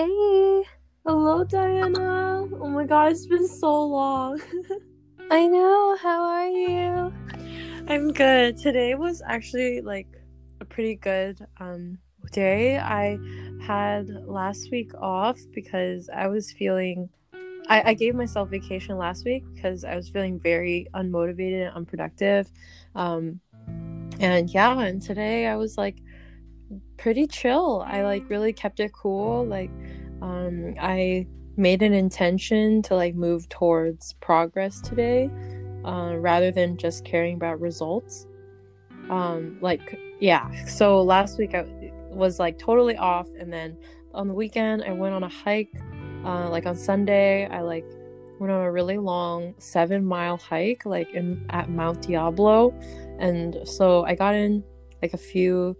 Hey, Hello, Diana. Oh my god, it's been so long. I know. How are you? I'm good. Today was actually like a pretty good um day. I had last week off because I was feeling I, I gave myself vacation last week because I was feeling very unmotivated and unproductive. Um and yeah, and today I was like pretty chill. I like really kept it cool. Like um I made an intention to like move towards progress today uh, rather than just caring about results. Um, like, yeah. So last week I was like totally off, and then on the weekend I went on a hike. Uh, like on Sunday, I like went on a really long seven mile hike, like in at Mount Diablo, and so I got in like a few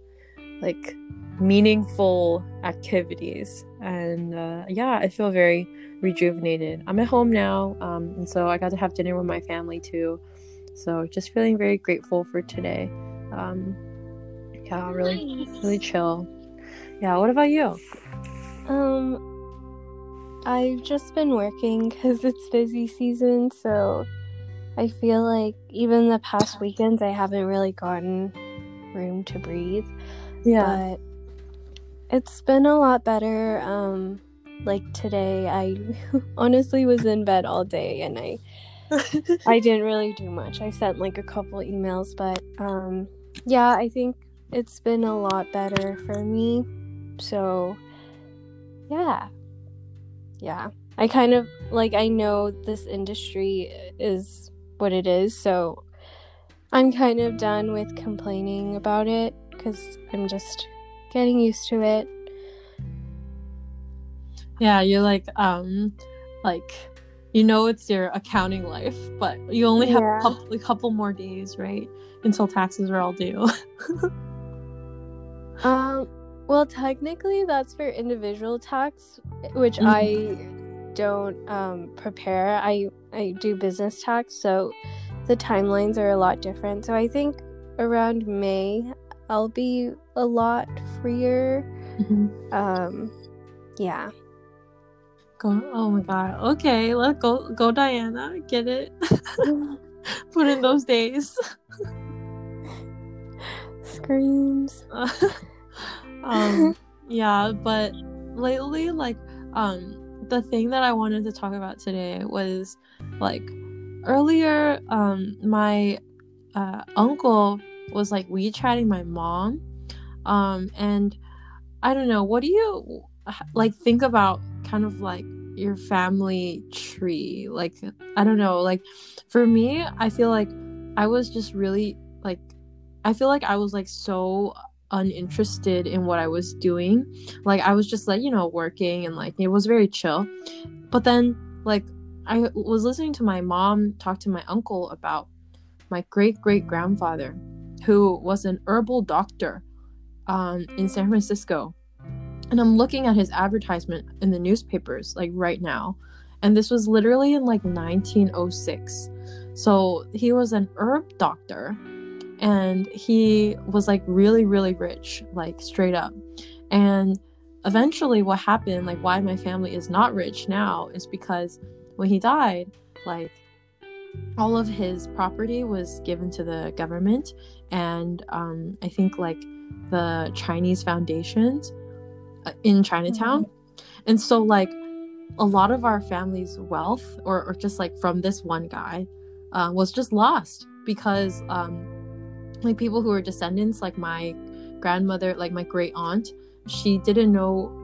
like meaningful activities and uh, yeah i feel very rejuvenated. I'm at home now um, and so i got to have dinner with my family too. So just feeling very grateful for today. Um, yeah really Nice. really chill. Yeah what about you? Um, I've just been working because it's busy season, so I feel like even the past weekends I haven't really gotten room to breathe. But it's been a lot better. Um, like today, I honestly was in bed all day and I I didn't really do much. I sent like a couple emails, but um, yeah, I think it's been a lot better for me. So, yeah, yeah. I kind of like I know this industry is what it is, so I'm kind of done with complaining about it because I'm just getting used to it. yeah you're like um like you know it's your accounting life but you only have Yeah. a, couple, a couple more days right until taxes are all due Um, well, technically, that's for individual tax, which Mhm. I don't um, prepare. I I do business tax, so the timelines are a lot different. So I think around May I'll be a lot freer. Um, yeah. Go. Oh my god. Okay, let go. Go, Diana. Get it. Put in those days. Screams. um. Yeah, but lately, like, um, the thing that I wanted to talk about today was, like, earlier, um, my uh, uncle was like WeChatting my mom, um, and I don't know. What do you like think about? Kind of like your family tree like i don't know like for me i feel like i was just really like i feel like i was like so uninterested in what i was doing like i was just like you know working and like it was very chill but then like i was listening to my mom talk to my uncle about my great great grandfather who was an herbal doctor um, in san francisco and I'm looking at his advertisement in the newspapers like right now. And this was literally in like 1906. So he was an herb doctor and he was like really, really rich, like straight up. And eventually, what happened, like why my family is not rich now, is because when he died, like all of his property was given to the government. And um, I think like the Chinese foundations uh, in Chinatown. And so like a lot of our family's wealth or, or just like from this one guy uh, was just lost because um like people who are descendants like my grandmother like my great aunt she didn't know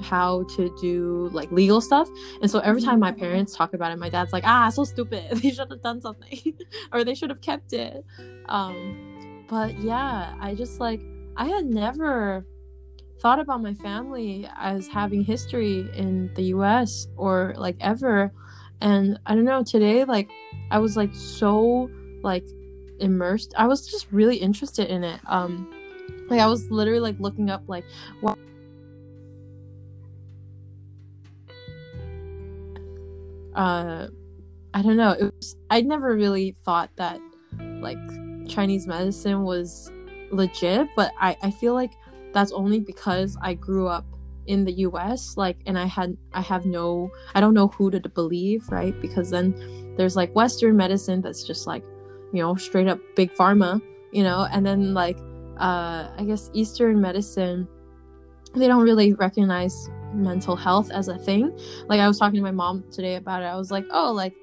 how to do like legal stuff. And so every time my parents talk about it my dad's like ah so stupid. They should have done something or they should have kept it. Um but yeah i just like i had never thought about my family as having history in the US or like ever. And I don't know today like I was like so like immersed. I was just really interested in it. Um like I was literally like looking up like what uh I don't know. It was I'd never really thought that like Chinese medicine was legit but I I feel like that's only because I grew up in the US like and I had I have no I don't know who to believe right? Because then there's like western medicine that's just like you know straight up big pharma you know? And then like uh I guess eastern medicine they don't really recognize mental health as a thing. Like I was talking to my mom today about it. I was like oh like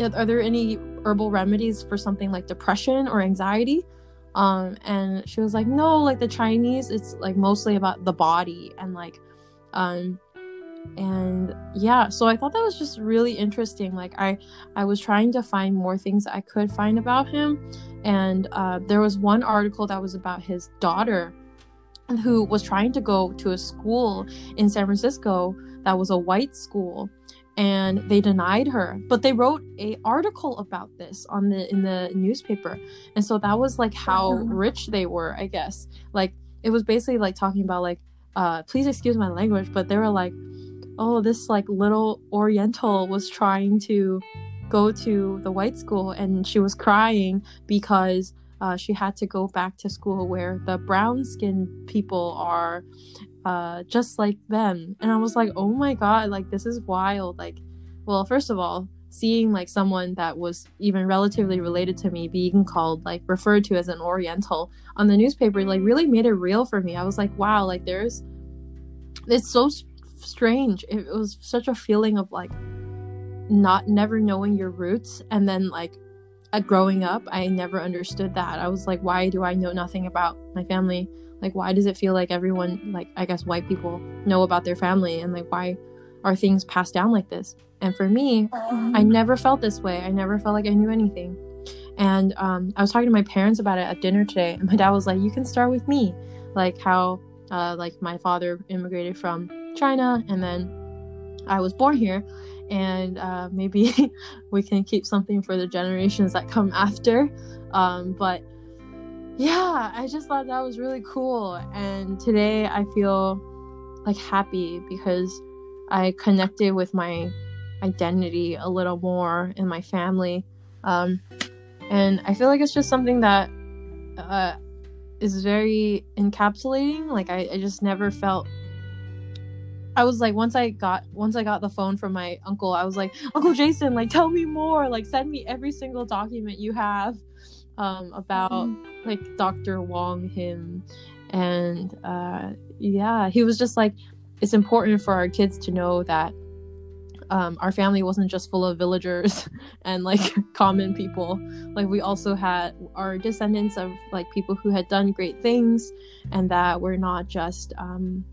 are there any herbal remedies for something like depression or anxiety um and she was like no like the chinese it's like mostly about the body and like um and yeah so i thought that was just really interesting like i i was trying to find more things i could find about him and uh, there was one article that was about his daughter who was trying to go to a school in san francisco that was a white school and they denied her. But they wrote a article about this on the in the newspaper. And so that was like how rich they were i guess. Like it was basically like talking about like uh please excuse my language but they were like oh this like little oriental was trying to go to the white school and she was crying because uh, she had to go back to school where the brown skinned people are uh, just like them. And I was like, oh my god, like this is wild. Like, well, first of all, seeing like someone that was even relatively related to me being called like referred to as an Oriental on the newspaper like really made it real for me. I was like, wow, like there's it's so strange. It, was such a feeling of like not never knowing your roots and then like at growing up i never understood that i was like why do i know nothing about my family like why does it feel like everyone like i guess white people know about their family and like why are things passed down like this? And for me i Um, never felt this way. I never felt like i knew anything. And um, i was talking to my parents about it at dinner today and my dad was like you can start with me. Like how uh, like my father immigrated from china and then i was born here and uh, maybe we can keep something for the generations that come after. Um, but yeah i just thought that was really cool. And today i feel like happy because i connected with my identity a little more in my family. Um, and i feel like it's just something that uh, is very encapsulating. Like I, I just never felt I was like once I got once I got the phone from my uncle, I was like, Uncle Jason, like tell me more, like send me every single document you have um about like Dr. Wong him and uh yeah, he was just like it's important for our kids to know that um our family wasn't just full of villagers and like common people. Like we also had our descendants of like people who had done great things and that we're not just um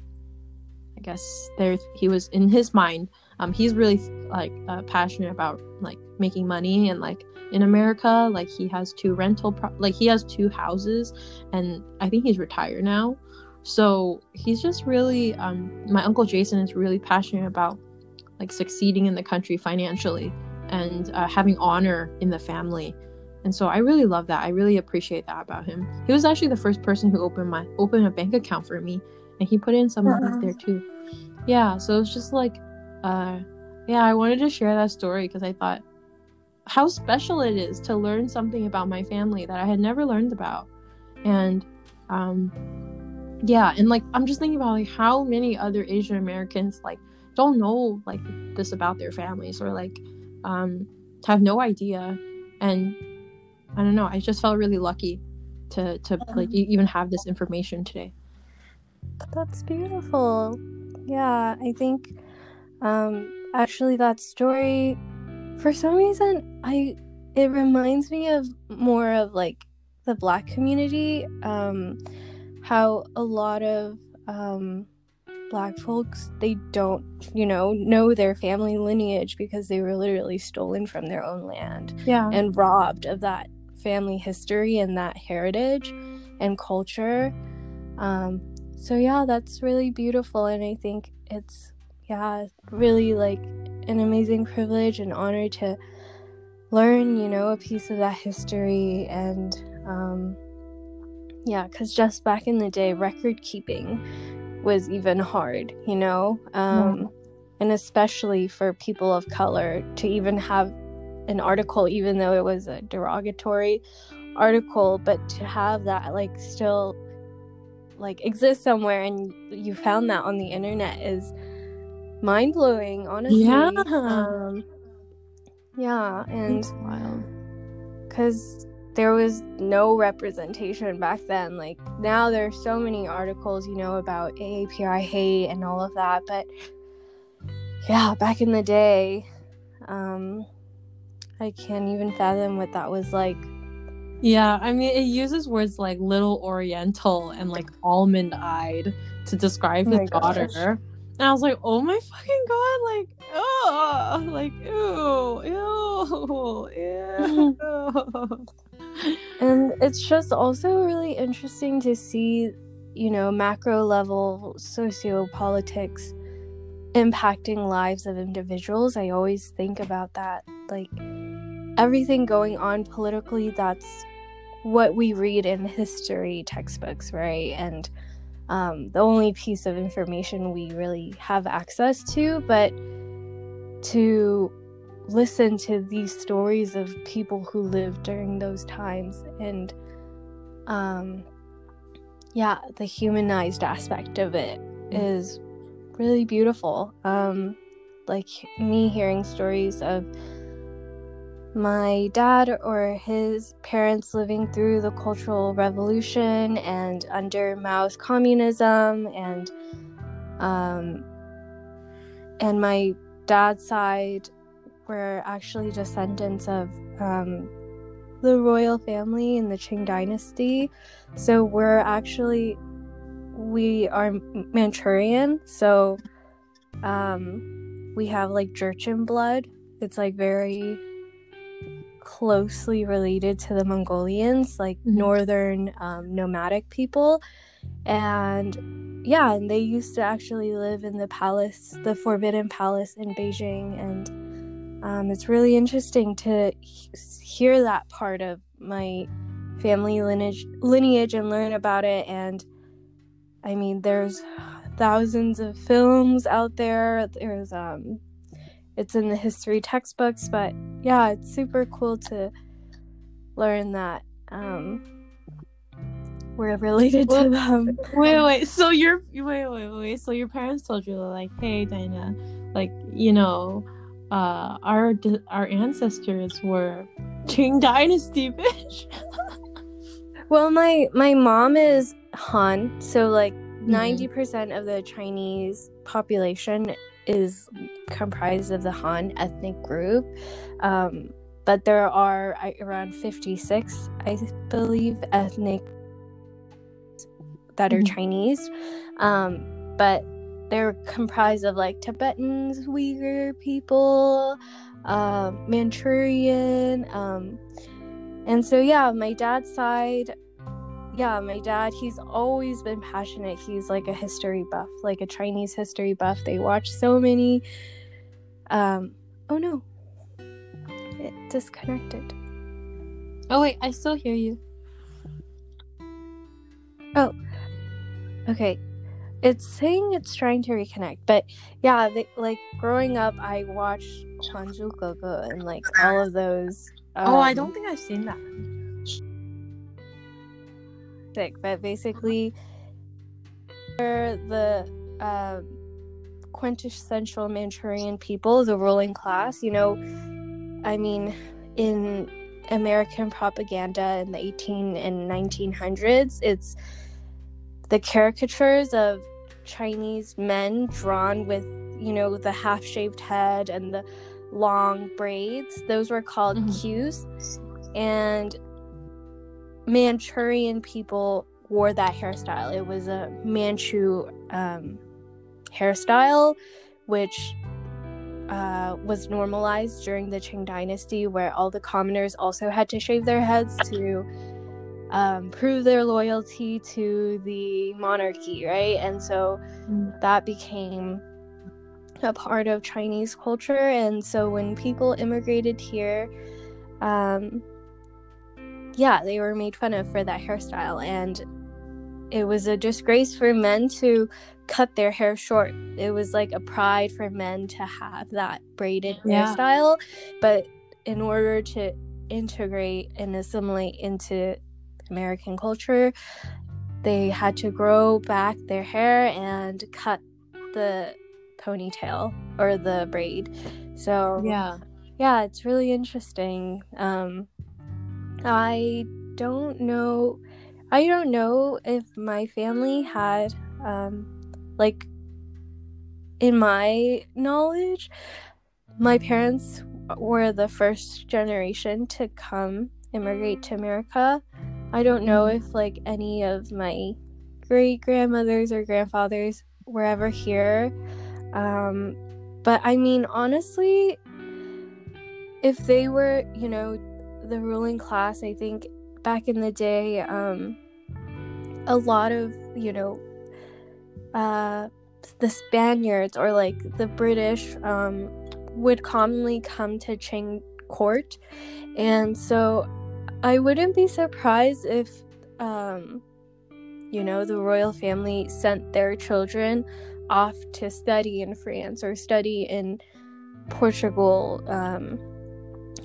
I guess there he was in his mind. Um, he's really like uh, passionate about like making money and like in America, like he has two rental pro- like he has two houses, and I think he's retired now. So he's just really um, my uncle Jason is really passionate about like succeeding in the country financially and uh, having honor in the family. And so I really love that. I really appreciate that about him. He was actually the first person who opened my opened a bank account for me and he put in some money Wow. there too. Yeah, so it's just like, uh, yeah, I wanted to share that story because I thought how special it is to learn something about my family that I had never learned about, and um, yeah, and like I'm just thinking about like how many other Asian Americans like don't know like this about their families or like um have no idea, and I don't know. I just felt really lucky to to like even have this information today. That's beautiful. Yeah, I think um actually that story for some reason I it reminds me of more of like the black community um how a lot of um black folks they don't you know know their family lineage because they were literally stolen from their own land Yeah, and robbed of that family history and that heritage and culture. Um, so yeah, that's really beautiful, and I think it's yeah, really like an amazing privilege and honor to learn, you know, a piece of that history and um, yeah, because just back in the day, record keeping was even hard, you know, um, and especially for people of color to even have an article, even though it was a derogatory article, but to have that like still like exist somewhere and you found that on the internet is mind blowing, honestly. Yeah. Um, yeah, and because there was no representation back then. Like now, there's so many articles, you know, about AAPI hate and all of that. But yeah, back in the day, um, I can't even fathom what that was like. Yeah, I mean, it uses words like little oriental and like almond eyed to describe Oh his my gosh. And I was like, oh my fucking god, like, oh, like, ew, ew, ew. And it's just also really interesting to see, you know, macro level sociopolitics impacting lives of individuals. I always think about that. Like everything going on politically, that's what we read in history textbooks, right? And um, the only piece of information we really have access to, but to listen to these stories of people who lived during those times and um yeah the humanized aspect of it is really beautiful. Um like me hearing stories of my dad or his parents living through the cultural revolution and under Mao's communism and um and my dad's side were actually descendants of um, the royal family in the Qing dynasty. So we're actually we are Manchurian. So um, we have like Jurchen blood. It's like very closely related to the Mongolians, like Mhm. northern um, nomadic people, and yeah, and they used to actually live in the palace, the Forbidden Palace in Beijing, and um, it's really interesting to he- hear that part of my family lineage, lineage and learn about it. And I mean, there's thousands of films out there. There's um, it's in the history textbooks, but yeah, it's super cool to learn that um, we're related to them. wait, wait. So your wait, wait, wait. So your parents told you like, hey, Diana, like you know, uh, our our ancestors were Qing Dynasty, bitch. Well, my my mom is Han, so like 90% of the Chinese population is comprised of the Han ethnic group. Um, but there are around 56, I believe, ethnic that are Mhm. Chinese. Um, but they're comprised of like Tibetans, Uyghur people, um, Manchurian. Um, and so, yeah, my dad's side, yeah, my dad, he's always been passionate. He's like a history buff, like a Chinese history buff. They watch so many. Um, oh no, it disconnected. Oh wait, I still hear you. Oh, okay. It's saying it's trying to reconnect, but yeah, they, like growing up, I watched Huanzhu Gege and like all of those. oh, I um, don't think I've seen that. Sick, but basically, they're the uh, quintessential Manchurian people, the ruling class. You know, I mean, in American propaganda in the 18 and 1900s, it's the caricatures of Chinese men drawn with, you know, the half shaved head and the long braids. Those were called Mhm. queues. And Manchurian people wore that hairstyle. It was a Manchu um, hairstyle, which uh, was normalized during the Qing Dynasty, where all the commoners also had to shave their heads to um, prove their loyalty to the monarchy, right? And so Mm. that became a part of Chinese culture. And so when people immigrated here, um, yeah, they were made fun of for that hairstyle. And it was a disgrace for men to cut their hair short. It was like a pride for men to have that braided Yeah. hairstyle. But in order to integrate and assimilate into American culture, they had to grow back their hair and cut the ponytail or the braid. So Yeah. yeah, it's really interesting. Um, I don't know. I don't know if my family had, um, like, in my knowledge, my parents were the first generation to come immigrate to America. I don't know if like any of my great grandmothers or grandfathers were ever here. Um, but I mean, honestly, if they were, you know, the ruling class, I think back in the day, um, a lot of, you know, uh, the Spaniards or like the British um, would commonly come to Qing court. And so I wouldn't be surprised if, um, you know, the royal family sent their children off to study in France or study in Portugal um,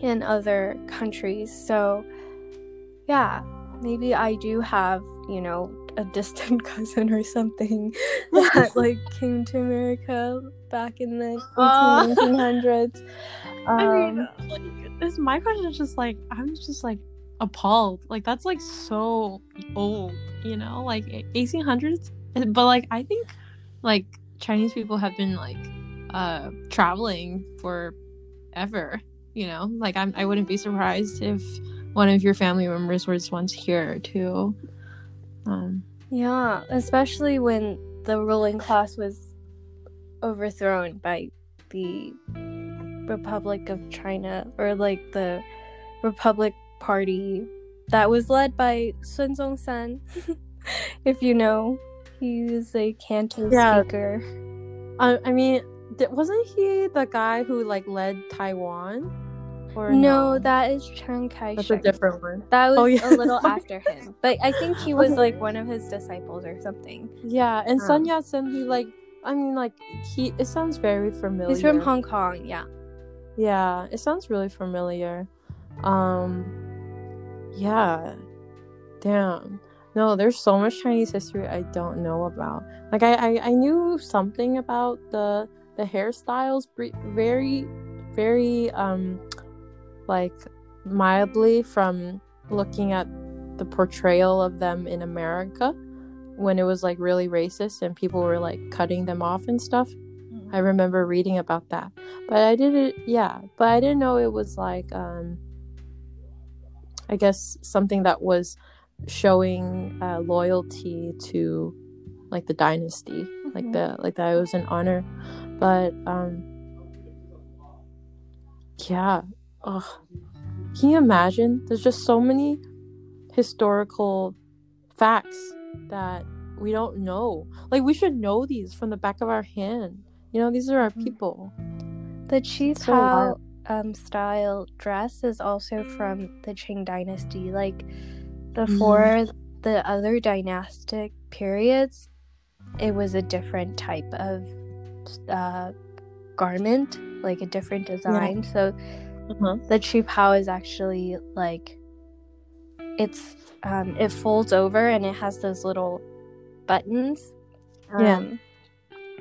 and other countries. So, yeah, maybe I do have, you know, a distant cousin or something that like came to America back in the Uh. 1800s. I mean, Um, like, this my question is just like I'm just like appalled. Like that's like so old, you know, like 1800s. But like I think like Chinese people have been like uh traveling for ever. You know, like I'm I wouldn't be surprised if one of your family members was once here too. Um, Yeah, especially when the ruling class was overthrown by the Republic of China or like the Republic Party that was led by Sun Zhongshan. if you know, he was a Canton Yeah. speaker. I, I mean, wasn't he the guy who like led Taiwan? Or No, that is Chiang that's a Kai-shek. different one. That was Oh, yeah. a little after him, but I think he was Okay. like one of his disciples or something. Yeah, and Sun Um, Yat sen, he like, I mean, like he. It sounds very familiar. He's from Hong Kong, yeah. Yeah, it sounds really familiar. Um, yeah, damn. No, there's so much Chinese history I don't know about. Like I, I, I knew something about the the hairstyles, very, very um, like mildly from looking at the portrayal of them in America when it was like really racist and people were like cutting them off and stuff. I remember reading about that. But I didn't yeah, but I didn't know it was like um I guess something that was showing uh, loyalty to like the dynasty, like Mhm. the like that it was an honor. But um yeah. Ugh. Can you imagine? There's just so many historical facts that we don't know. Like we should know these from the back of our hand. You know, these are our Mhm. people. The Chi So um, style dress is also from the Qing dynasty. Like Mm. before the other dynastic periods, it was a different type of uh, garment, like a different design. So Uh-huh. the Chi Pao is actually like it's um, it folds over and it has those little buttons. Yeah. Um,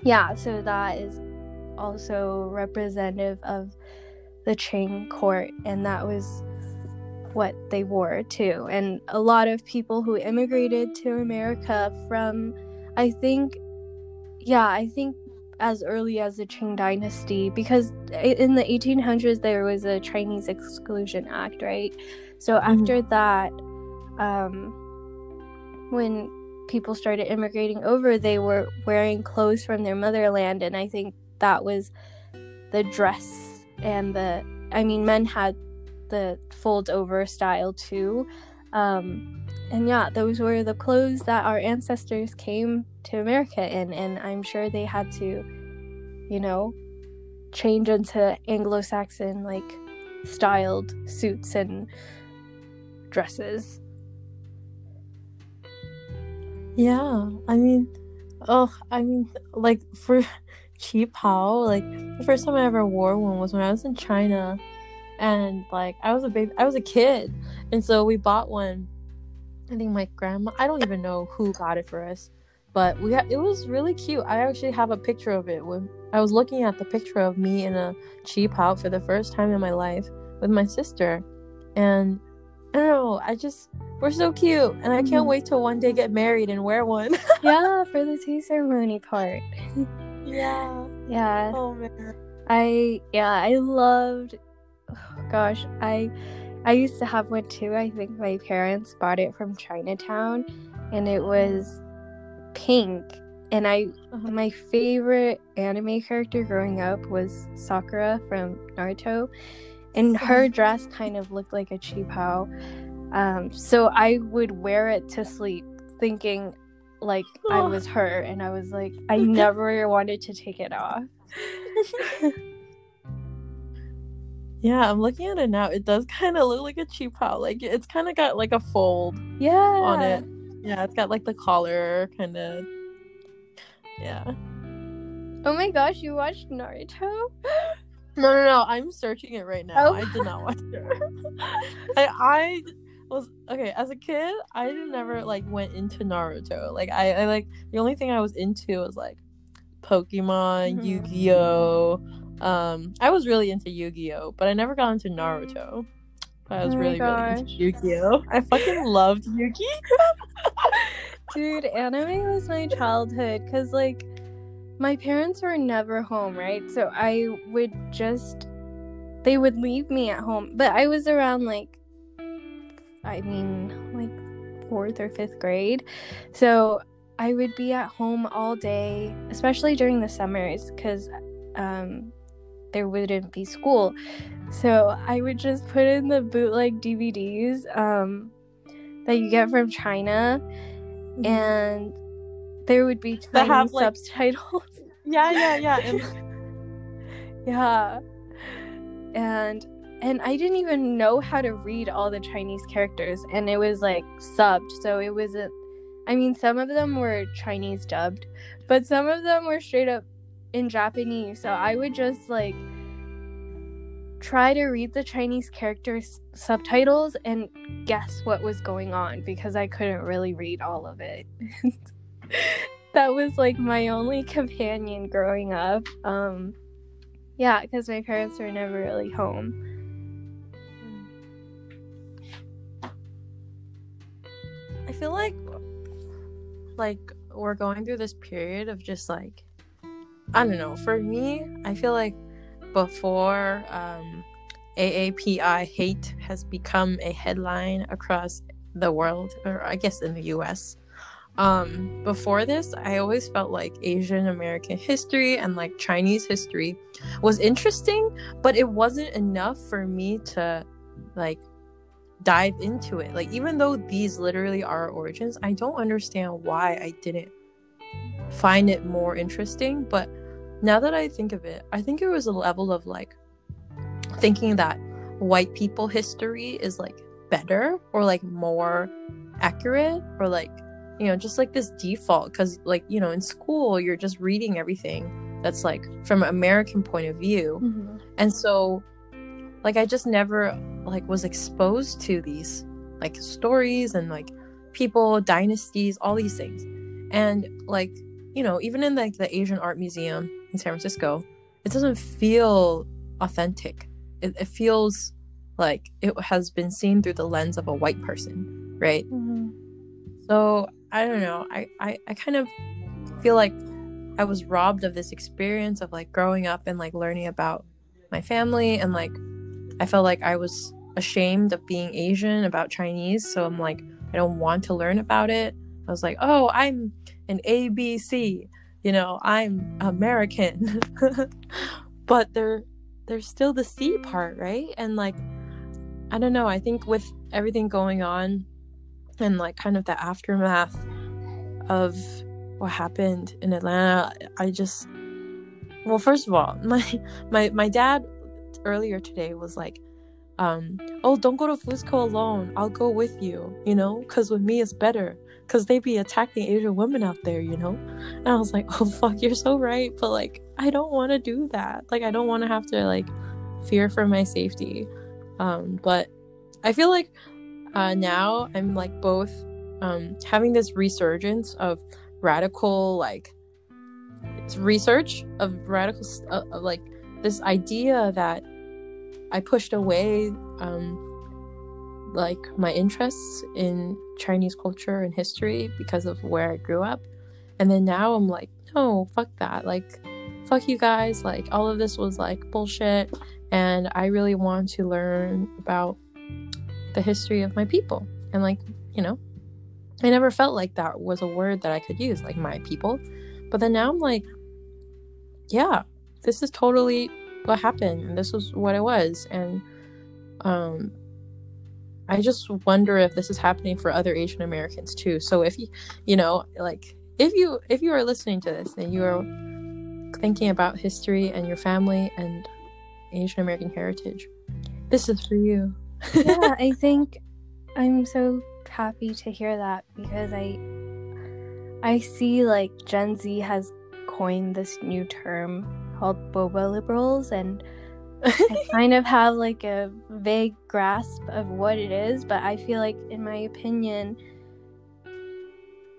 yeah, so that is also representative of the Qing court, and that was what they wore too. And a lot of people who immigrated to America from, I think, yeah, I think as early as the Qing dynasty, because in the 1800s there was a Chinese Exclusion Act, right? So after that, um, when people started immigrating over, they were wearing clothes from their motherland, and I think that was the dress and the. I mean, men had the fold over style too, um, and yeah, those were the clothes that our ancestors came to America in, and I'm sure they had to, you know, change into Anglo-Saxon like styled suits and dresses. Yeah, I mean, oh, I mean, like for qipao like the first time I ever wore one was when I was in China, and like I was a baby, I was a kid, and so we bought one, I think my grandma. I don't even know who got it for us, but we it was really cute. I actually have a picture of it when I was looking at the picture of me in a chi pao for the first time in my life with my sister, and I don't know. I just we're so cute, and I can't mm. wait to one day get married and wear one. yeah, for the tea ceremony part. yeah. Yeah. Oh man. I yeah I loved. Oh, gosh, I I used to have one too. I think my parents bought it from Chinatown, and it was pink. And I, uh-huh. my favorite anime character growing up was Sakura from Naruto, and her dress kind of looked like a qipao. Um, so I would wear it to sleep, thinking like oh. I was her, and I was like, I never wanted to take it off. Yeah, I'm looking at it now. It does kind of look like a qipao. Like it's kind of got like a fold. Yeah. On it. Yeah, it's got like the collar kind of. Yeah. Oh my gosh, you watched Naruto? No, no, no. I'm searching it right now. Oh. I did not watch it. I, I was okay as a kid. I never like went into Naruto. Like I, I like the only thing I was into was like Pokemon, mm-hmm. Yu Gi Oh um, I was really into Yu Gi Oh, but I never got into Naruto. I was oh really really into Yu Gi Oh. I fucking loved Yu Gi. Oh! Dude, anime was my childhood because like my parents were never home, right? So I would just they would leave me at home, but I was around like I mean like fourth or fifth grade, so I would be at home all day, especially during the summers, because um, there wouldn't be school. So I would just put in the bootleg DVDs um, that you get from China, mm-hmm. and there would be tiny have, like, subtitles. Yeah, yeah, yeah, and... yeah, and and I didn't even know how to read all the Chinese characters, and it was like subbed, so it wasn't. I mean, some of them were Chinese dubbed, but some of them were straight up in Japanese. So I would just like try to read the Chinese characters subtitles and guess what was going on because I couldn't really read all of it. that was like my only companion growing up. Um yeah, because my parents were never really home. I feel like like we're going through this period of just like I don't know. For me, I feel like before um, AAPI hate has become a headline across the world, or I guess in the US. Um, before this, I always felt like Asian American history and like Chinese history was interesting, but it wasn't enough for me to like dive into it. Like, even though these literally are origins, I don't understand why I didn't find it more interesting. But now that I think of it, I think it was a level of like thinking that white people history is like better or like more accurate or like you know just like this default because like you know in school you're just reading everything that's like from an american point of view mm-hmm. and so like i just never like was exposed to these like stories and like people dynasties all these things and like you know even in like the asian art museum in San Francisco, it doesn't feel authentic. It, it feels like it has been seen through the lens of a white person, right? Mm-hmm. So I don't know. I, I, I kind of feel like I was robbed of this experience of like growing up and like learning about my family and like I felt like I was ashamed of being Asian about Chinese. So I'm like, I don't want to learn about it. I was like, oh, I'm an ABC you know i'm american but there there's still the c part right? And like i don't know i think with everything going on and like kind of the aftermath of what happened in atlanta i just well first of all my my my dad earlier today was like um oh don't go to fusco alone. I'll go with you you know because with me it's better because they be attacking Asian women out there, you know? And I was like, oh, fuck, you're so right. But like, I don't want to do that. Like, I don't want to have to like fear for my safety. Um, but I feel like uh, now I'm like both um, having this resurgence of radical like research of radical uh, of like this idea that I pushed away um, like my interests in Chinese culture and history because of where I grew up. And then now I'm like, no, fuck that. Like, fuck you guys. Like, all of this was like bullshit. And I really want to learn about the history of my people. And like, you know, I never felt like that was a word that I could use, like my people. But then now I'm like, yeah, this is totally what happened. And this was what it was. And um I just wonder if this is happening for other Asian Americans too. So if you, you know, like if you if you are listening to this and you are thinking about history and your family and Asian American heritage, this is for you. yeah, I think I'm so happy to hear that because I I see like Gen Z has coined this new term called boba liberals and I kind of have like a vague grasp of what it is, but I feel like in my opinion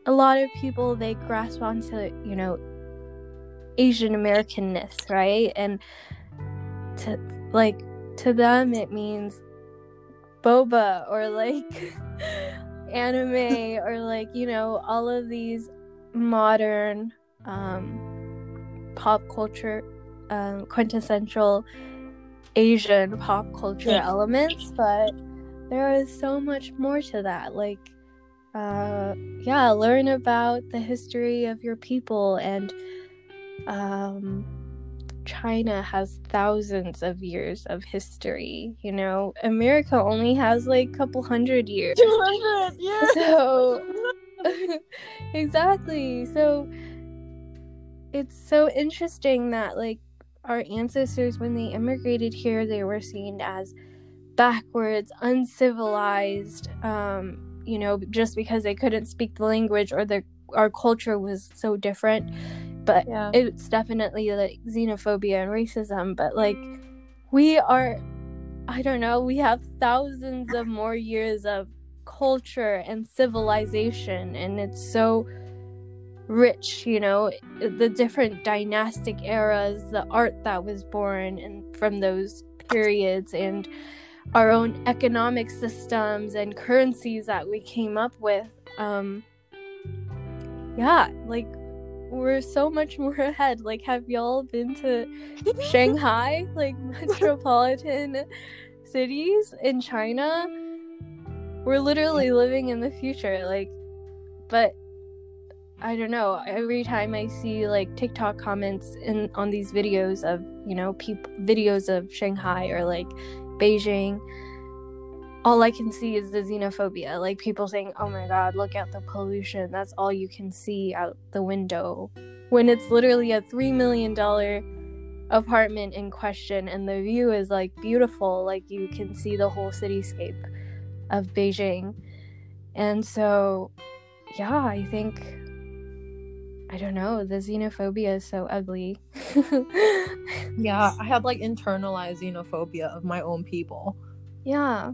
a lot of people they grasp onto, you know, Asian Americanness, right? And to like to them it means boba or like anime or like, you know, all of these modern um pop culture um quintessential Asian pop culture yeah. elements, but there is so much more to that. Like, uh, yeah, learn about the history of your people and um, China has thousands of years of history. You know, America only has like a couple hundred years. 200, yeah. So, exactly. So, it's so interesting that, like, our ancestors, when they immigrated here, they were seen as backwards, uncivilized, um, you know, just because they couldn't speak the language or their our culture was so different. But yeah. it's definitely like xenophobia and racism. But like, we are, I don't know, we have thousands of more years of culture and civilization, and it's so rich, you know, the different dynastic eras, the art that was born and from those periods and our own economic systems and currencies that we came up with. Um yeah, like we're so much more ahead. Like have y'all been to Shanghai, like metropolitan cities in China? We're literally living in the future like but I don't know. Every time I see like TikTok comments in on these videos of you know people videos of Shanghai or like Beijing, all I can see is the xenophobia. Like people saying, "Oh my God, look at the pollution." That's all you can see out the window, when it's literally a three million dollar apartment in question, and the view is like beautiful. Like you can see the whole cityscape of Beijing, and so yeah, I think I don't know. The xenophobia is so ugly. yeah, I have like internalized xenophobia of my own people. Yeah.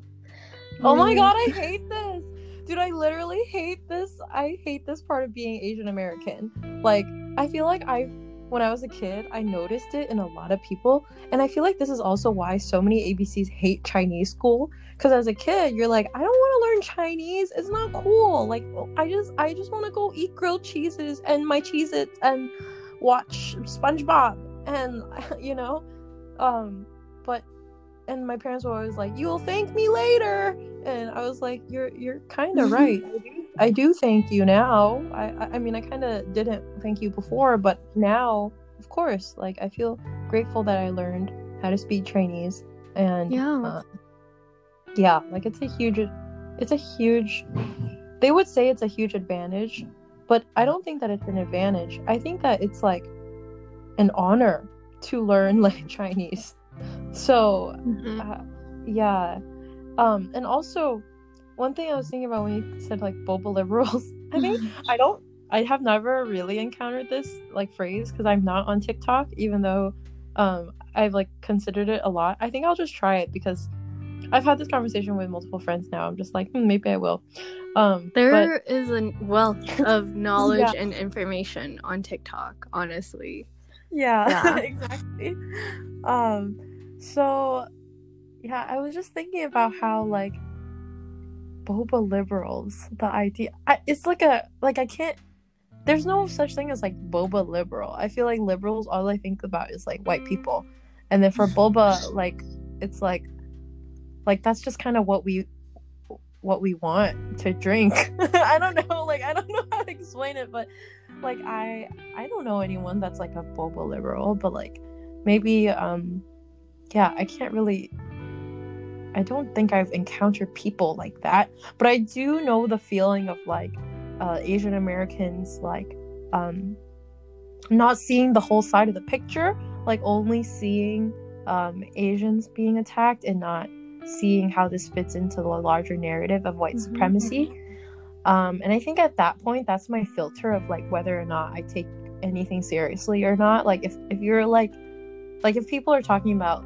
Oh my mm. god, I hate this. Dude, I literally hate this. I hate this part of being Asian American. Like, I feel like I when I was a kid, I noticed it in a lot of people. And I feel like this is also why so many ABCs hate Chinese school. Because as a kid, you're like, I don't want to learn Chinese. It's not cool. Like, I just, I just want to go eat grilled cheeses and my Cheez-Its and watch SpongeBob. And, you know, um, but, and my parents were always like, you'll thank me later. And I was like, you're, you're kind of right. I do thank you now. I I mean I kind of didn't thank you before, but now, of course, like I feel grateful that I learned how to speak Chinese and yeah. Uh, yeah, like it's a huge it's a huge they would say it's a huge advantage, but I don't think that it's an advantage. I think that it's like an honor to learn like Chinese. So, mm-hmm. uh, yeah. Um and also one thing I was thinking about when you said like boba liberals, I think I don't I have never really encountered this like phrase because I'm not on TikTok, even though um I've like considered it a lot. I think I'll just try it because I've had this conversation with multiple friends now. I'm just like, hmm, maybe I will. Um, there but... is a wealth of knowledge yeah. and information on TikTok. Honestly. Yeah, yeah. exactly. Um, so yeah, I was just thinking about how like boba liberals, the idea, I, it's like a like I can't. There's no such thing as like boba liberal. I feel like liberals, all I think about is like white people, and then for boba, like it's like like that's just kind of what we what we want to drink. I don't know like i don't know how to explain it but like i i don't know anyone that's like a boba liberal but like maybe um yeah i can't really i don't think i've encountered people like that but i do know the feeling of like uh asian americans like um not seeing the whole side of the picture like only seeing um asians being attacked and not seeing how this fits into the larger narrative of white mm-hmm. supremacy. Um, and I think at that point, that's my filter of like whether or not I take anything seriously or not. Like if if you're like like if people are talking about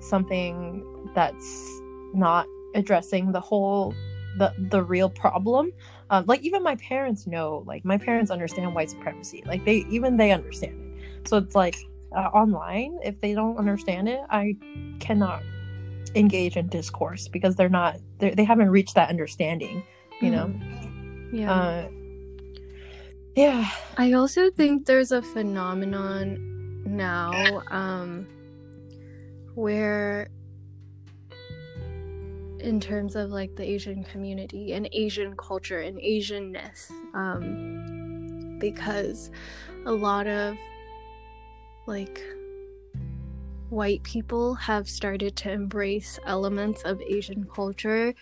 something that's not addressing the whole the the real problem um, like even my parents know like my parents understand white supremacy like they even they understand it so it's like uh, online if they don't understand it i cannot engage in discourse because they're not they're, they haven't reached that understanding you know? Mm-hmm. yeah. Uh, yeah. I also think there's a phenomenon now um where in terms of like the asian community and asian culture and asianness um because a lot of like white people have started to embrace elements of Asian culture,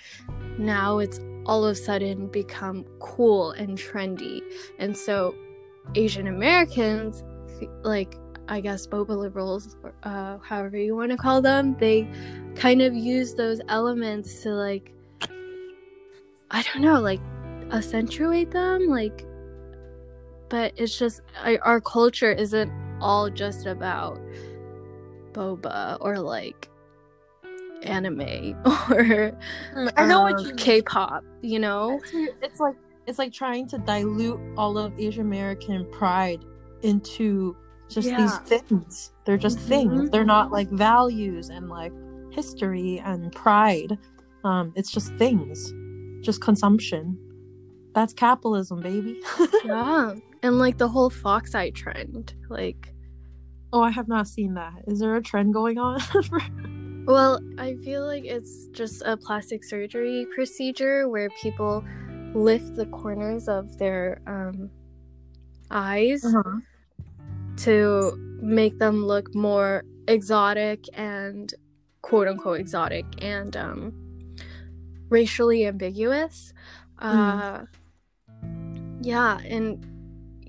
now it's all of a sudden become cool and trendy. And so Asian Americans, like I guess boba liberals, uh, however you want to call them, they kind of use those elements to like, I don't know, like accentuate them, like. But it's just our culture isn't all just about boba or like anime or I know um, what you K-pop, you know? It's, it's like it's like trying to dilute all of Asian American pride into just yeah. these things. They're just mm-hmm. things. They're not like values and like history and pride. Um, it's just things, just consumption. That's capitalism, baby. yeah, and like the whole fox eye trend, like Oh, I have not seen that. Is there a trend going on? well, I feel like it's just a plastic surgery procedure where people lift the corners of their um, eyes uh-huh. to make them look more exotic and quote unquote exotic and um, racially ambiguous. Mm. Uh, yeah, and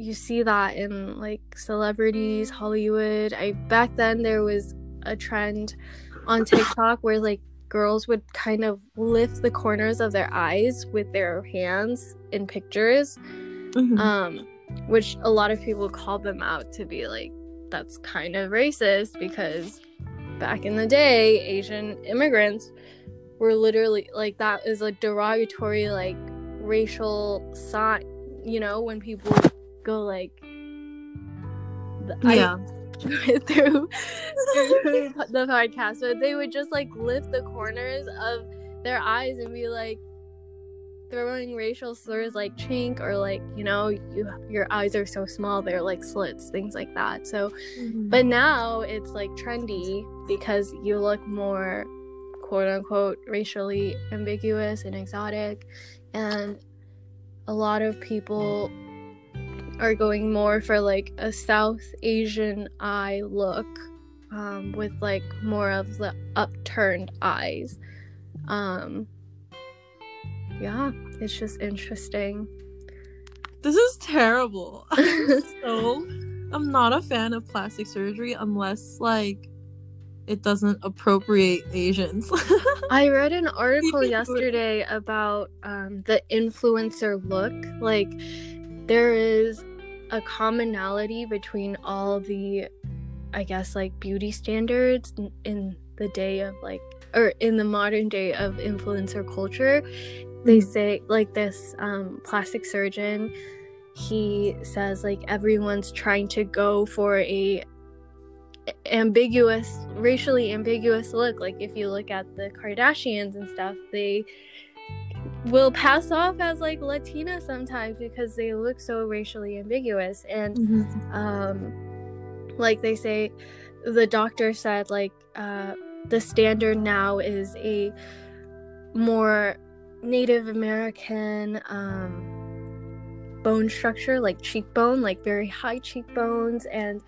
you see that in like celebrities, Hollywood. I back then there was a trend on TikTok where like girls would kind of lift the corners of their eyes with their hands in pictures. Mm-hmm. Um which a lot of people called them out to be like that's kind of racist because back in the day Asian immigrants were literally like that is a derogatory like racial sign you know when people go like yeah through, through the podcast but they would just like lift the corners of their eyes and be like throwing racial slurs like chink or like you know you your eyes are so small they're like slits things like that so mm-hmm. but now it's like trendy because you look more quote unquote racially ambiguous and exotic and a lot of people are going more for like a South Asian eye look um, with like more of the upturned eyes. Um, yeah, it's just interesting. This is terrible. so, I'm not a fan of plastic surgery unless like it doesn't appropriate Asians. I read an article yesterday about um, the influencer look. Like, there is a commonality between all the i guess like beauty standards in the day of like or in the modern day of influencer culture, they say like this um, plastic surgeon. He says like everyone's trying to go for a ambiguous, racially ambiguous look. Like if you look at the Kardashians and stuff, they will pass off as like Latina sometimes because they look so racially ambiguous. And mm-hmm. um, like they say, the doctor said like uh, the standard now is a more Native American um, bone structure, like cheekbone, like very high cheekbones, and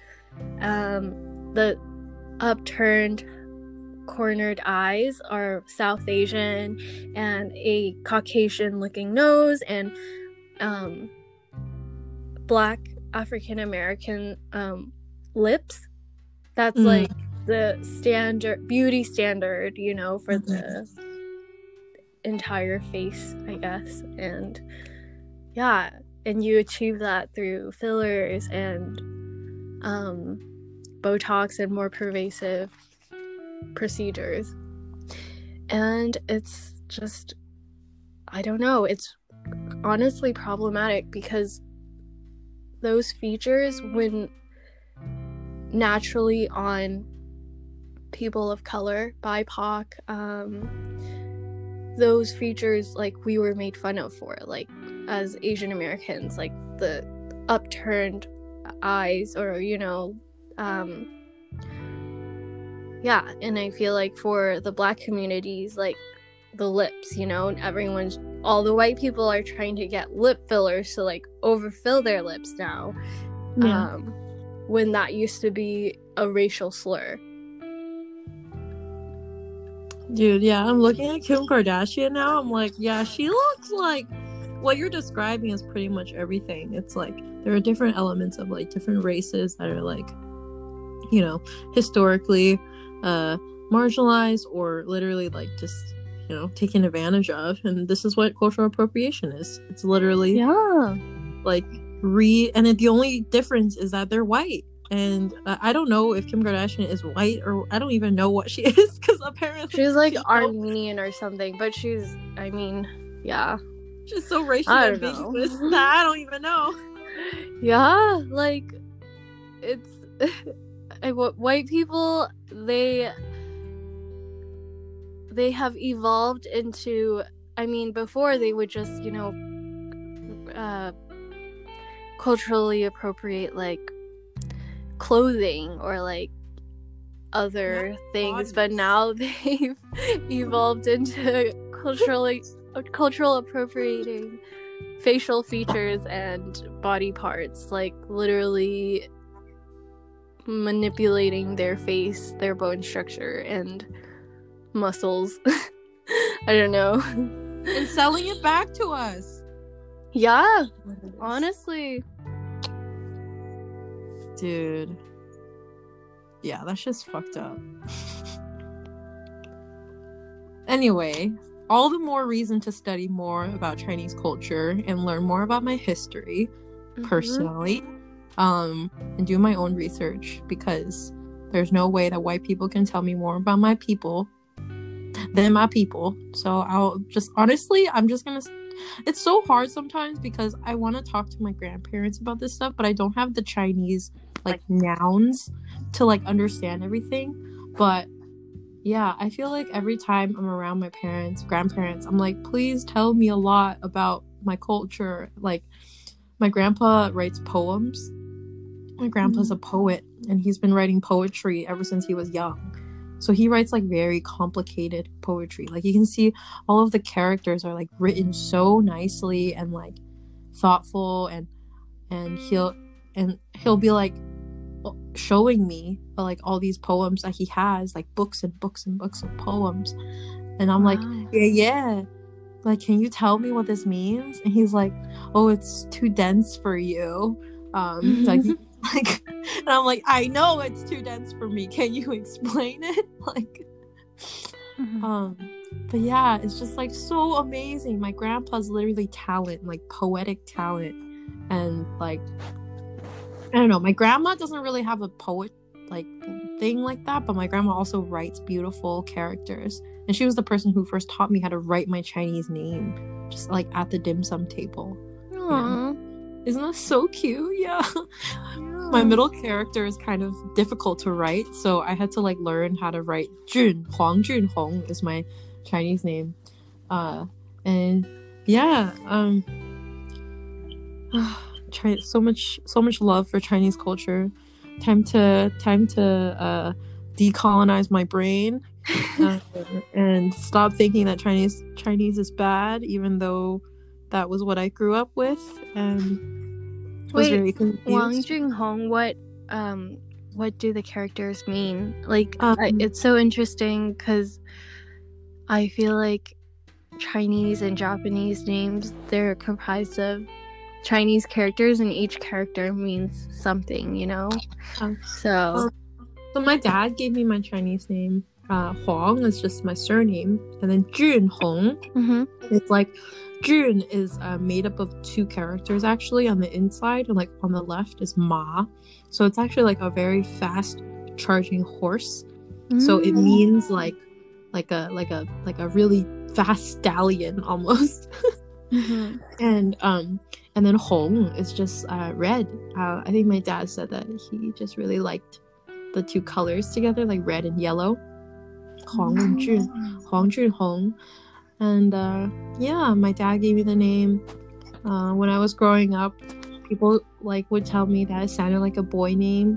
um, the upturned cornered eyes are South Asian and a Caucasian looking nose and um, black African American um, lips. That's mm. like the standard beauty standard, you know, for mm-hmm. the entire face, I guess. And yeah, and you achieve that through fillers and um, Botox and more pervasive procedures. And it's just, I don't know, it's honestly problematic because those features, when naturally on people of color, BIPOC, um, those features like we were made fun of for, like as Asian Americans, like the upturned eyes or, you know, um, yeah and i feel like for the black communities like the lips you know everyone's all the white people are trying to get lip fillers to like overfill their lips now yeah. um when that used to be a racial slur. Dude yeah i'm looking at kim kardashian now. I'm like yeah she looks like what you're describing is pretty much everything. It's like there are different elements of like different races that are like you know historically uh, marginalized or literally like just you know taken advantage of. And this is what cultural appropriation is. It's literally yeah. like re and it, the only difference is that they're white. And uh, I don't know if Kim Kardashian is white or I don't even know what she is because apparently she's like Armenian or something. But she's, I mean, yeah, she's so racially ambiguous I don't even know. Yeah, like it's white people they they have evolved into i mean before they would just you know uh culturally appropriate like clothing or like other things bodies. but now they've evolved into culturally cultural appropriating facial features and body parts like literally manipulating their face, their bone structure, and muscles. I don't know. and selling it back to us. Yeah, honestly. Dude. Yeah, that's just fucked up. anyway, all the more reason to study more about Chinese culture and learn more about my history mm-hmm. Um, and do my own research because there's no way that white people can tell me more about my people than my people. So I'll just honestly, I'm just gonna. It's so hard sometimes because I want to talk to my grandparents about this stuff, but I don't have the Chinese like nouns to like understand everything. But yeah, I feel like every time I'm around my parents, grandparents, I'm like, please tell me a lot about my culture. Like, my grandpa writes poems my grandpa's a poet and he's been writing poetry ever since he was young. So he writes like very complicated poetry. Like you can see all of the characters are like written so nicely and like thoughtful and and he'll and he'll be like showing me like all these poems that he has like books and books and books of poems and i'm wow. like yeah yeah like can you tell me what this means and he's like oh it's too dense for you um like like and i'm like i know it's too dense for me can you explain it like mm-hmm. um but yeah it's just like so amazing my grandpa's literally talent like poetic talent and like i don't know my grandma doesn't really have a poet like thing like that but my grandma also writes beautiful characters and she was the person who first taught me how to write my Chinese name, just like at the dim sum table. Aww. Isn't that so cute? Yeah. My middle character is kind of difficult to write, so I had to like learn how to write Jun. Huang Jun Hong is my Chinese name. Uh, and yeah, um, try so much so much love for Chinese culture. Time to time to uh, decolonize my brain uh, and stop thinking that Chinese Chinese is bad, even though that was what I grew up with and was Wait, very confused. Wang Junhong, what um what do the characters mean? Like I, Um, it's so interesting cuz I feel like Chinese and Japanese names they're comprised of Chinese characters and each character means something, you know? Um, So um, So my dad gave me my Chinese name. Uh, Huang is just my surname, and then Jun Hong mhm. It's like Jun is uh, made up of two characters actually on the inside, and like on the left is Ma. So it's actually like a very fast charging horse. So it Mm. means like like a like a like a really fast stallion almost. Mhm. and um and then Hong is just uh, red. Uh, I think my dad said that he just really liked the two colors together, like red and yellow. Hong and Jun. Huang Junhong. And uh, yeah, my dad gave me the name. Uh, when I was growing up, people like would tell me that it sounded like a boy name,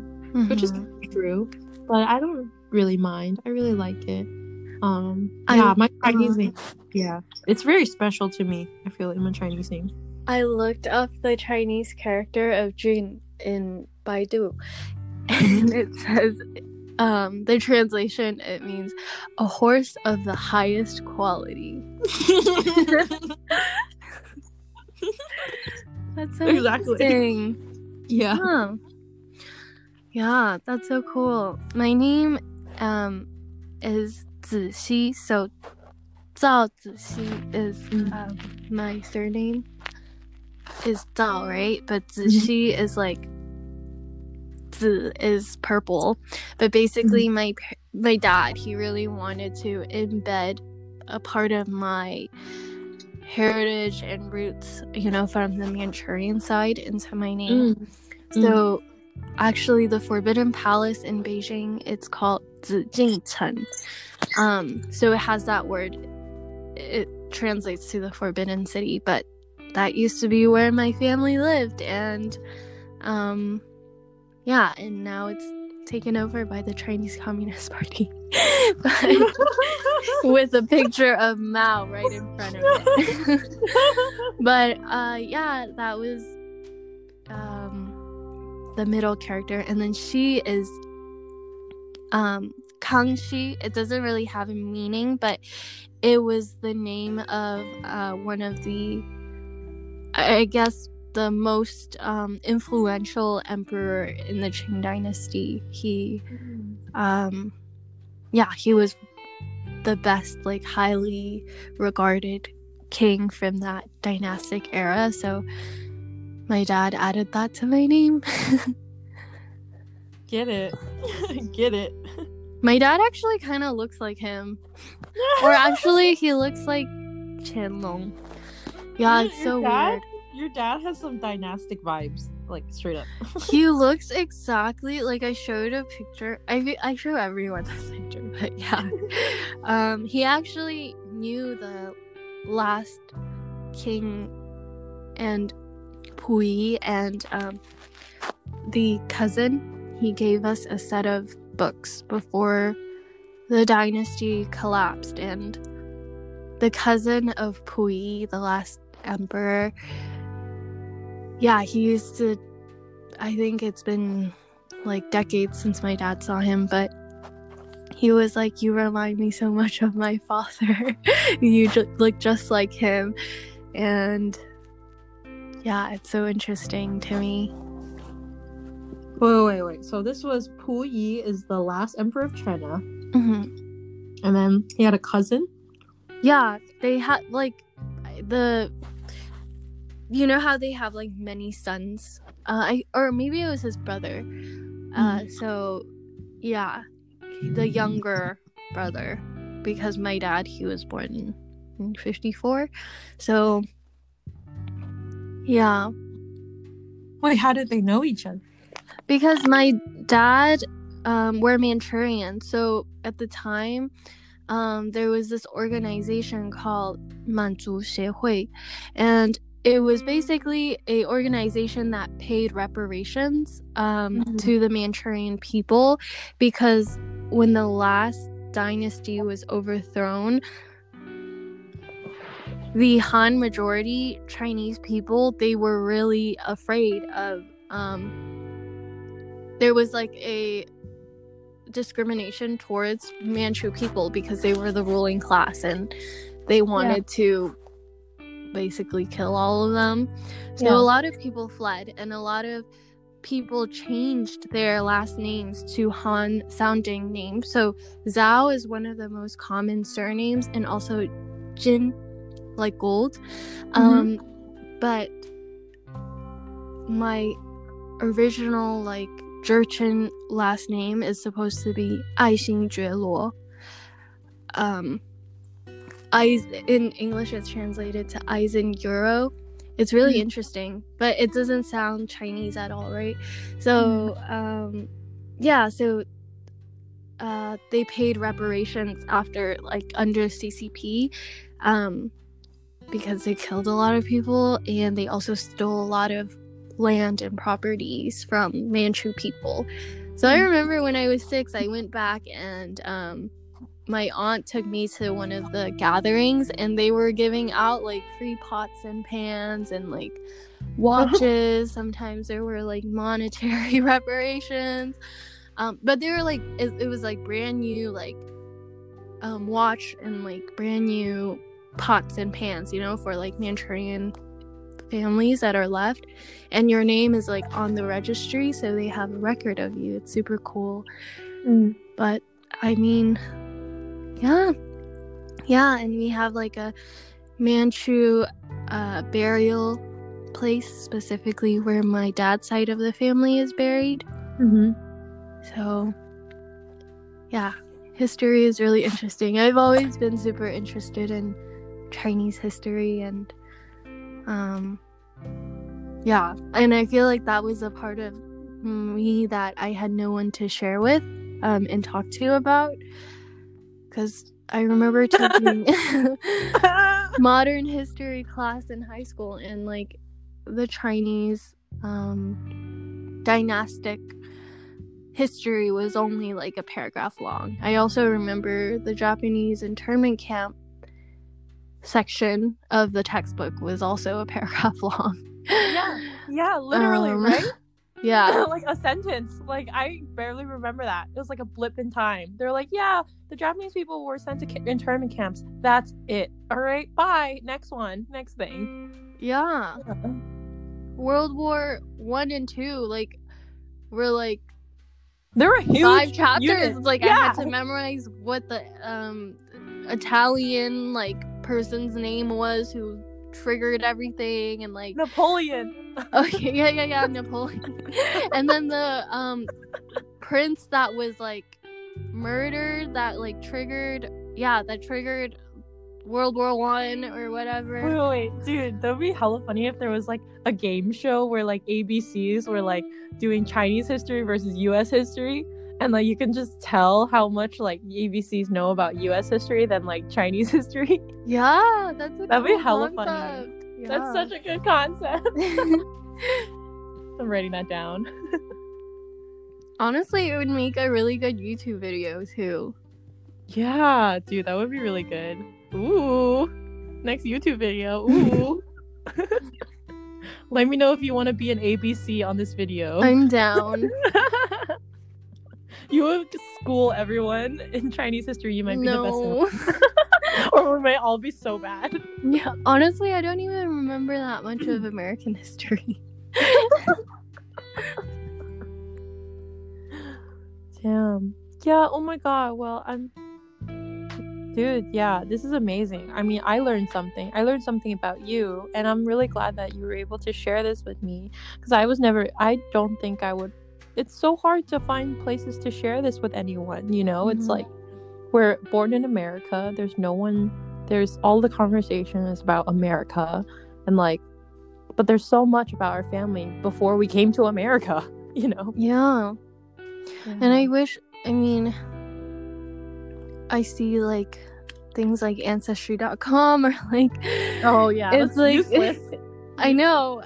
which is Mhm. true. But I don't really mind. I really like it. Um, I- yeah, my Chinese uh, name. Yeah, it's very special to me. I feel like my Chinese name. I looked up the Chinese character of Jun in Baidu, and it says um, the translation it means a horse of the highest quality. That's so Exactly. interesting. yeah. Huh. Yeah, that's so cool. My name um is Zixi, so Zhao Zixi is Mm. um, my surname is Zhao, right? But Zixi is like Z is purple. But basically my pa- my dad, he really wanted to embed a part of my heritage and roots, you know, from the Manchurian side into my name. Mm. So, actually, the Forbidden Palace in Beijing, it's called Zijincheng. Um, so it has that word. It translates to the Forbidden City, but that used to be where my family lived, and um, yeah, and now it's taken over by the Chinese Communist Party. with a picture of Mao right in front of it. but uh yeah that was um the middle character and then she is um kangxi it doesn't really have a meaning but it was the name of uh one of the I guess the most um influential emperor in the qing dynasty he um yeah he was the best like highly regarded king from that dynastic era so my dad added that to my name Get it. Get it. my dad actually kind of looks like him or actually he looks like Qianlong yeah it's so dad? weird Your dad has some dynastic vibes, like straight up. he looks exactly like I showed a picture. I I show everyone this picture, but yeah, um, he actually knew the last king and Pu Yi and um, the cousin. He gave us a set of books before the dynasty collapsed, and the cousin of Pu Yi, the last emperor. Yeah, he used to I think it's been like decades since my dad saw him, but he was like, You remind me so much of my father. you ju- look just like him. And yeah, it's so interesting to me. Wait, wait, wait. So this was Pu Yi is the last emperor of China, hmm and then he had a cousin. Yeah, they had like the. You know how they have like many sons? Uh, I or maybe it was his brother. Uh, so yeah, the younger brother. Because my dad he was born in, in 54 so yeah. Wait, how did they know each other? because my dad um were manchurian so at the time um there was this organization called manchu Xiehui, and it was basically a organization that paid reparations um, Mhm. to the manchurian people because when the last dynasty was overthrown the han majority chinese people they were really afraid of um, there was like a discrimination towards Manchu people because they were the ruling class and they wanted to basically kill all of them. So yeah. a lot of people fled, and a lot of people changed their last names to Han sounding names. So Zhao is one of the most common surnames, and also Jin, like gold. Mm-hmm. Um, but my original like Jurchen last name is supposed to be Aixing Jue Luo. Um, in English it's translated to Aisin Gioro. It's really Mhm. interesting, but it doesn't sound Chinese at all, right? So, um, yeah, so uh, they paid reparations after like under CCP, um, because they killed a lot of people and they also stole a lot of land and properties from Manchu people. So I remember when I was six, I went back and um, my aunt took me to one of the gatherings and they were giving out like free pots and pans and like watches. Sometimes there were like monetary reparations. Um, but they were like, it, it was like brand new, like um, watch and like brand new pots and pans, you know, for like Manchurian families that are left. And your name is like on the registry so they have a record of you. It's super cool. But i mean yeah. Yeah and we have like a manchu uh, burial place specifically where my dad's side of the family is buried. Mm-hmm. so yeah history is really interesting. I've always been super interested in chinese history and um yeah and i feel like that was a part of me that i had no one to share with um and talk to about because i remember taking modern history class in high school and like the chinese um dynastic history was only like a paragraph long i also remember the japanese internment camp section of the textbook was also a paragraph long Yeah. yeah, literally, Um, right? Yeah like a sentence. Like I barely remember that. It was like a blip in time. They're like, yeah, the Japanese people were sent to internment camps. That's it. All right, bye. Next one. Next thing. yeah world war one and two like were like There were huge five chapters units. like i had to memorize what the um italian like person's name was who triggered everything and like Napoleon. okay yeah yeah yeah napoleon and then the um prince that was like murdered that like triggered yeah that triggered world war one or whatever Wait, wait, wait, dude, that would be hella funny if there was like a game show where like ABCs were like doing Chinese history versus US history. And like you can just tell how much like ABCs know about US history than like Chinese history. yeah that's a That'd be cool hella funny. concept. Yeah. That's such a good concept. I'm writing that down. Honestly, it would make a really good YouTube video too. Yeah, dude, that would be really good. Ooh. Next YouTube video. Ooh. Let me know if you want to be an ABC on this video. I'm down. You would school everyone in Chinese history. You might be the best or we might all be so bad. yeah, honestly, I don't even remember that much of American history. Damn. Yeah, oh my god. Well, I'm Dude, yeah, this is amazing. I mean, I learned something. I learned something about you, and I'm really glad that you were able to share this with me because I was never I don't think I would It's so hard to find places to share this with anyone, you know? It's Mhm. like we're born in America. There's no one. There's all the conversation is about America, and like, but there's so much about our family before we came to America. You know. Yeah. And I wish, I mean, I see like things like ancestry.com or like Oh yeah, it's like useless. I know,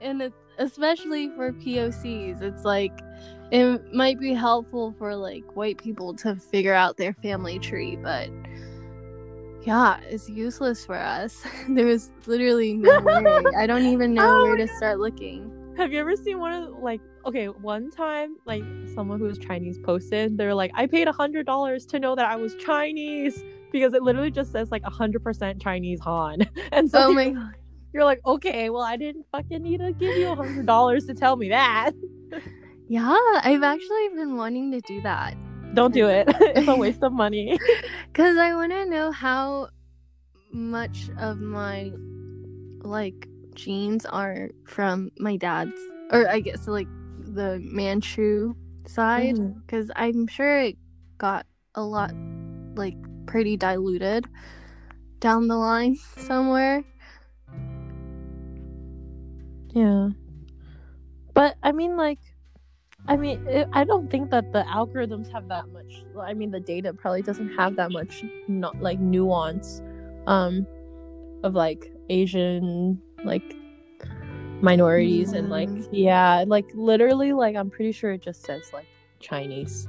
and it, especially for POCs, it's like it might be helpful for like white people to figure out their family tree, but yeah, it's useless for us. There's literally no way. I don't even know Oh where to start looking. Have you ever seen one of like okay, one time like someone who was Chinese posted, they're like, I paid a hundred dollars to know that I was Chinese because it literally just says like a hundred percent Chinese Han. And so Oh my god. You're like, okay, well I didn't fucking need to give you a hundred dollars to tell me that. Yeah, I've actually been wanting to do that. Don't do it. it's a waste of money. Cuz I want to know how much of my like genes are from my dad's or I guess like the Manchu side Mhm. cuz I'm sure it got a lot like pretty diluted down the line somewhere. Yeah. But I mean, like, I mean, it, I don't think that the algorithms have that much. I mean, the data probably doesn't have that much, not like nuance, um, of like Asian like minorities and like Mm. yeah, like literally, like I'm pretty sure it just says like Chinese.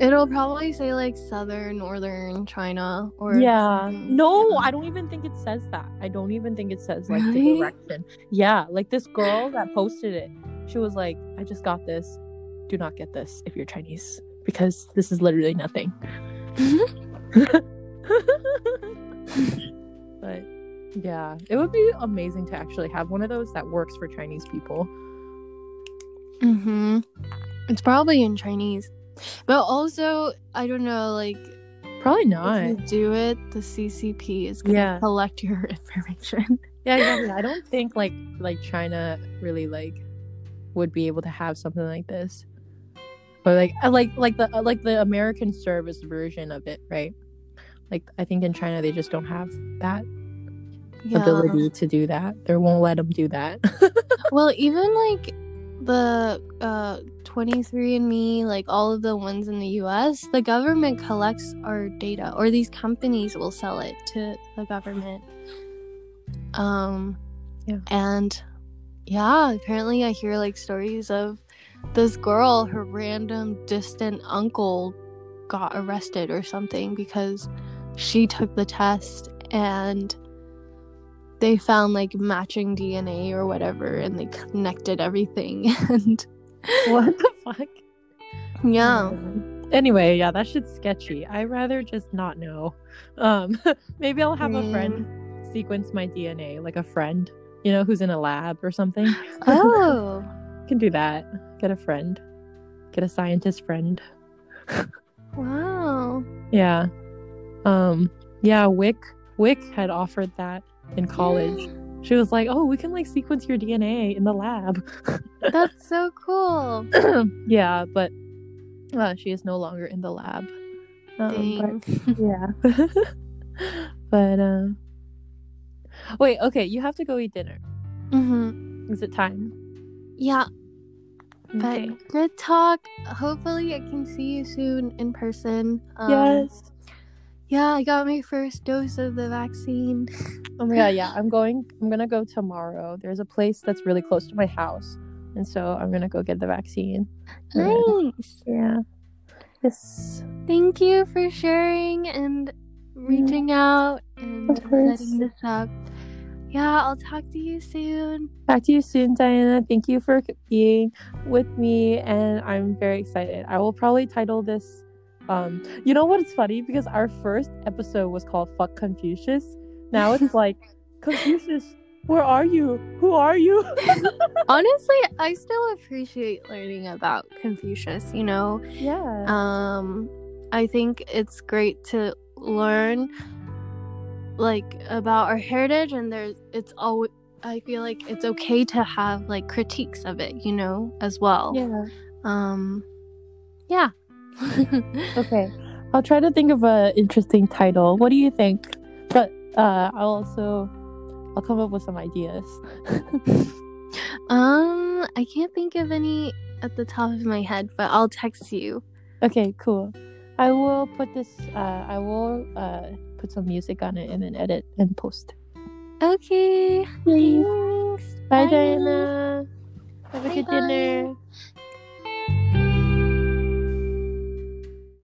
It'll probably say like southern, northern China or yeah. something. No, Yeah. I don't even think it says that. I don't even think it says like Really? the direction. Yeah, like this girl that posted it, she was like, I just got this. Do not get this if you're Chinese because this is literally nothing. but yeah, it would be amazing to actually have one of those that works for Chinese people. Mm-hmm. It's probably in Chinese. But also, I don't know, like Probably if not. you do it, the CCP is gonna Yeah. collect your information. Yeah, exactly. I don't think like like China really like would be able to have something like this, But like uh, like like the uh, like the American service version of it, right? Like I think in China they just don't have that ability to do that. They won't let them do that. Well, even like the uh 23andme, like all of the ones in the US, the government collects our data or these companies will sell it to the government. Um Yeah. and yeah, apparently I hear like stories of this girl, her random distant uncle got arrested or something because she took the test and they found like matching DNA or whatever and they connected everything and what the fuck? yeah. Anyway, yeah, that shit's sketchy. I rather just not know. Um, maybe I'll have a friend sequence my DNA, like a friend, you know, who's in a lab or something. Oh. can do that. Get a friend. Get a scientist friend. Wow. Yeah. Um yeah, Wick Wick had offered that in college. She was like, "Oh, we can like sequence your DNA in the lab." That's so cool. yeah, but uh, she is no longer in the lab. Um, Dang. but, yeah. but uh Wait, okay, you have to go eat dinner. hmm Is it time? Yeah, but good talk. Hopefully, I can see you soon in person. Um, yes. Yeah, I got my first dose of the vaccine. Oh my god, yeah. I'm going I'm gonna go tomorrow. There's a place that's really close to my house. And so I'm gonna go get the vaccine. Yeah. Nice. Yeah. Yes. Thank you for sharing and reaching out and setting this up. Yeah, I'll talk to you soon. Talk to you soon, Diana. Thank you for being with me, and I'm very excited. I will probably title this. Um, you know what's funny? Because our first episode was called "Fuck Confucius." Now it's like Confucius. Where are you? Who are you? Honestly, I still appreciate learning about Confucius, you know. yeah. Um I think it's great to learn like about our heritage and there's it's always I feel like it's okay to have like critiques of it, you know, as well. yeah. Um yeah. Okay. I'll try to think of an interesting title. What do you think? But uh, I'll also I'll come up with some ideas. um, I can't think of any at the top of my head, but I'll text you. Okay, cool. I will put this. Uh, I will uh, put some music on it and then edit and post. Okay. Thanks. Bye, Bye. Diana. Have a bye good dinner.